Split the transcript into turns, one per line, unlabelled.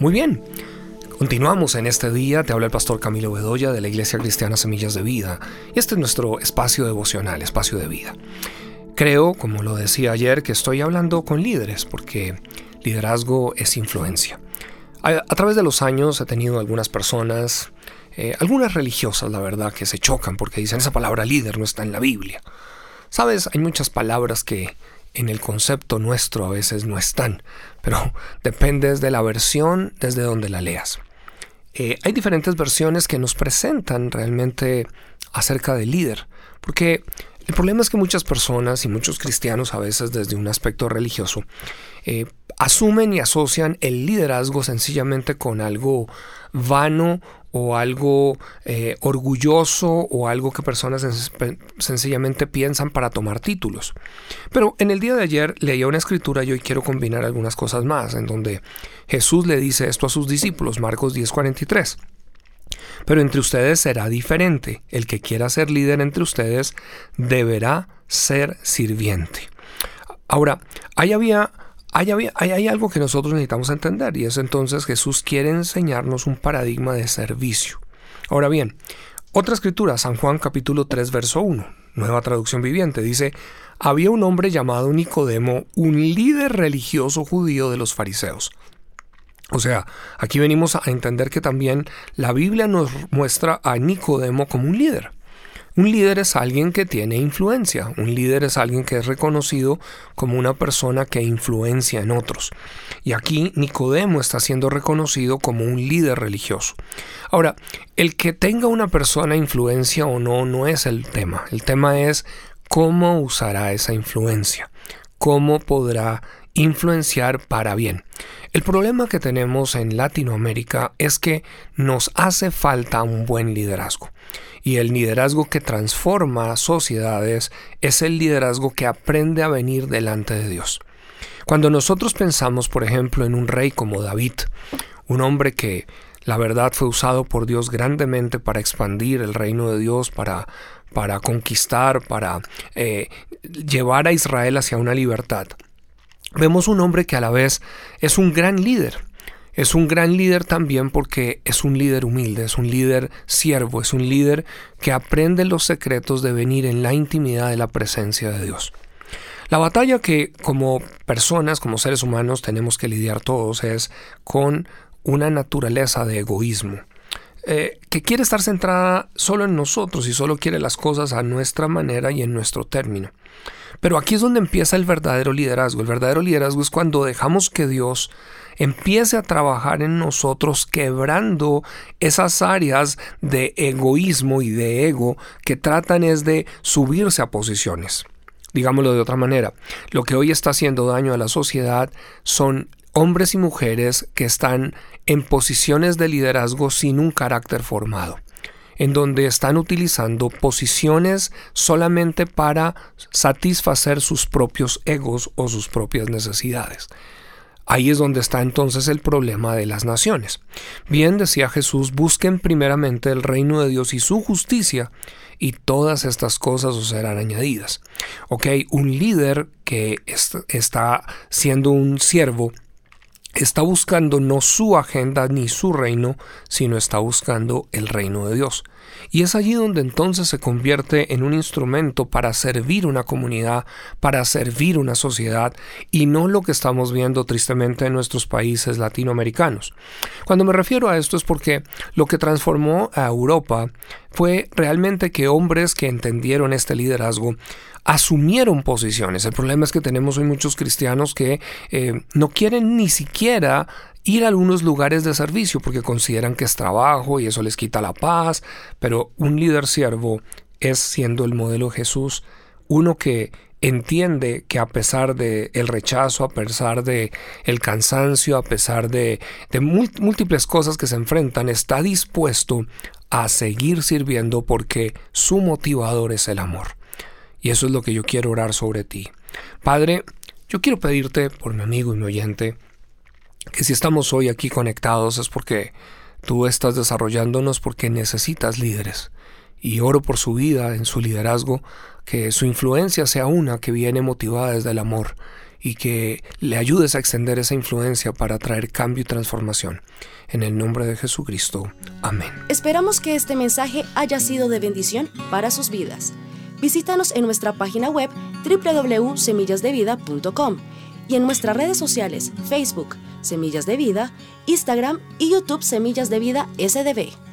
Muy bien, continuamos en este día, te habla el pastor Camilo Bedoya de la Iglesia Cristiana Semillas de Vida y este es nuestro espacio devocional, espacio de vida. Creo, como lo decía ayer, que estoy hablando con líderes porque liderazgo es influencia. A, través de los años he tenido algunas personas, eh, algunas religiosas, la verdad, que se chocan porque dicen esa palabra líder no está en la Biblia. Sabes, hay muchas palabras que en el concepto nuestro a veces no están, pero depende de la versión desde donde la leas. Eh, hay diferentes versiones que nos presentan realmente acerca del líder, porque el problema es que muchas personas y muchos cristianos a veces desde un aspecto religioso eh, asumen y asocian el liderazgo sencillamente con algo vano o algo eh, orgulloso o algo que personas sencillamente piensan para tomar títulos. Pero en el día de ayer leía una escritura y hoy quiero combinar algunas cosas más, en donde Jesús le dice esto a sus discípulos, Marcos 10:43. Pero entre ustedes será diferente. El que quiera ser líder entre ustedes deberá ser sirviente. Ahora, ahí había hay, algo que nosotros necesitamos entender y es entonces Jesús quiere enseñarnos un paradigma de servicio. Ahora bien, otra escritura, San Juan capítulo 3 verso 1, nueva traducción viviente, dice, había un hombre llamado Nicodemo, un líder religioso judío de los fariseos. O sea, aquí venimos a entender que también la Biblia nos muestra a Nicodemo como un líder. Un líder es alguien que tiene influencia, un líder es alguien que es reconocido como una persona que influencia en otros. Y aquí Nicodemo está siendo reconocido como un líder religioso. Ahora, el que tenga una persona influencia o no no es el tema, el tema es cómo usará esa influencia, cómo podrá influenciar para bien. El problema que tenemos en Latinoamérica es que nos hace falta un buen liderazgo. Y el liderazgo que transforma sociedades es el liderazgo que aprende a venir delante de Dios. Cuando nosotros pensamos, por ejemplo, en un rey como David, un hombre que la verdad fue usado por Dios grandemente para expandir el reino de Dios, para, para conquistar, para eh, llevar a Israel hacia una libertad. Vemos un hombre que a la vez es un gran líder, es un gran líder también porque es un líder humilde, es un líder siervo, es un líder que aprende los secretos de venir en la intimidad de la presencia de Dios. La batalla que como personas, como seres humanos tenemos que lidiar todos es con una naturaleza de egoísmo. Eh, que quiere estar centrada solo en nosotros y solo quiere las cosas a nuestra manera y en nuestro término. Pero aquí es donde empieza el verdadero liderazgo. El verdadero liderazgo es cuando dejamos que Dios empiece a trabajar en nosotros quebrando esas áreas de egoísmo y de ego que tratan es de subirse a posiciones. Digámoslo de otra manera, lo que hoy está haciendo daño a la sociedad son hombres y mujeres que están en posiciones de liderazgo sin un carácter formado en donde están utilizando posiciones solamente para satisfacer sus propios egos o sus propias necesidades. Ahí es donde está entonces el problema de las naciones. Bien decía Jesús, busquen primeramente el reino de Dios y su justicia, y todas estas cosas os serán añadidas. Ok, un líder que está siendo un siervo está buscando no su agenda ni su reino, sino está buscando el reino de Dios. Y es allí donde entonces se convierte en un instrumento para servir una comunidad, para servir una sociedad, y no lo que estamos viendo tristemente en nuestros países latinoamericanos. Cuando me refiero a esto es porque lo que transformó a Europa fue realmente que hombres que entendieron este liderazgo asumieron posiciones. El problema es que tenemos hoy muchos cristianos que eh, no quieren ni siquiera ir a algunos lugares de servicio porque consideran que es trabajo y eso les quita la paz, pero un líder siervo es siendo el modelo Jesús, uno que entiende que a pesar de el rechazo, a pesar de el cansancio, a pesar de, de múltiples cosas que se enfrentan, está dispuesto a seguir sirviendo porque su motivador es el amor. Y eso es lo que yo quiero orar sobre ti. Padre, yo quiero pedirte por mi amigo y mi oyente que si estamos hoy aquí conectados es porque tú estás desarrollándonos porque necesitas líderes. Y oro por su vida, en su liderazgo, que su influencia sea una que viene motivada desde el amor y que le ayudes a extender esa influencia para traer cambio y transformación. En el nombre de Jesucristo. Amén.
Esperamos que este mensaje haya sido de bendición para sus vidas. Visítanos en nuestra página web www.semillasdevida.com y en nuestras redes sociales Facebook, Semillas de Vida, Instagram y YouTube Semillas de Vida SDB.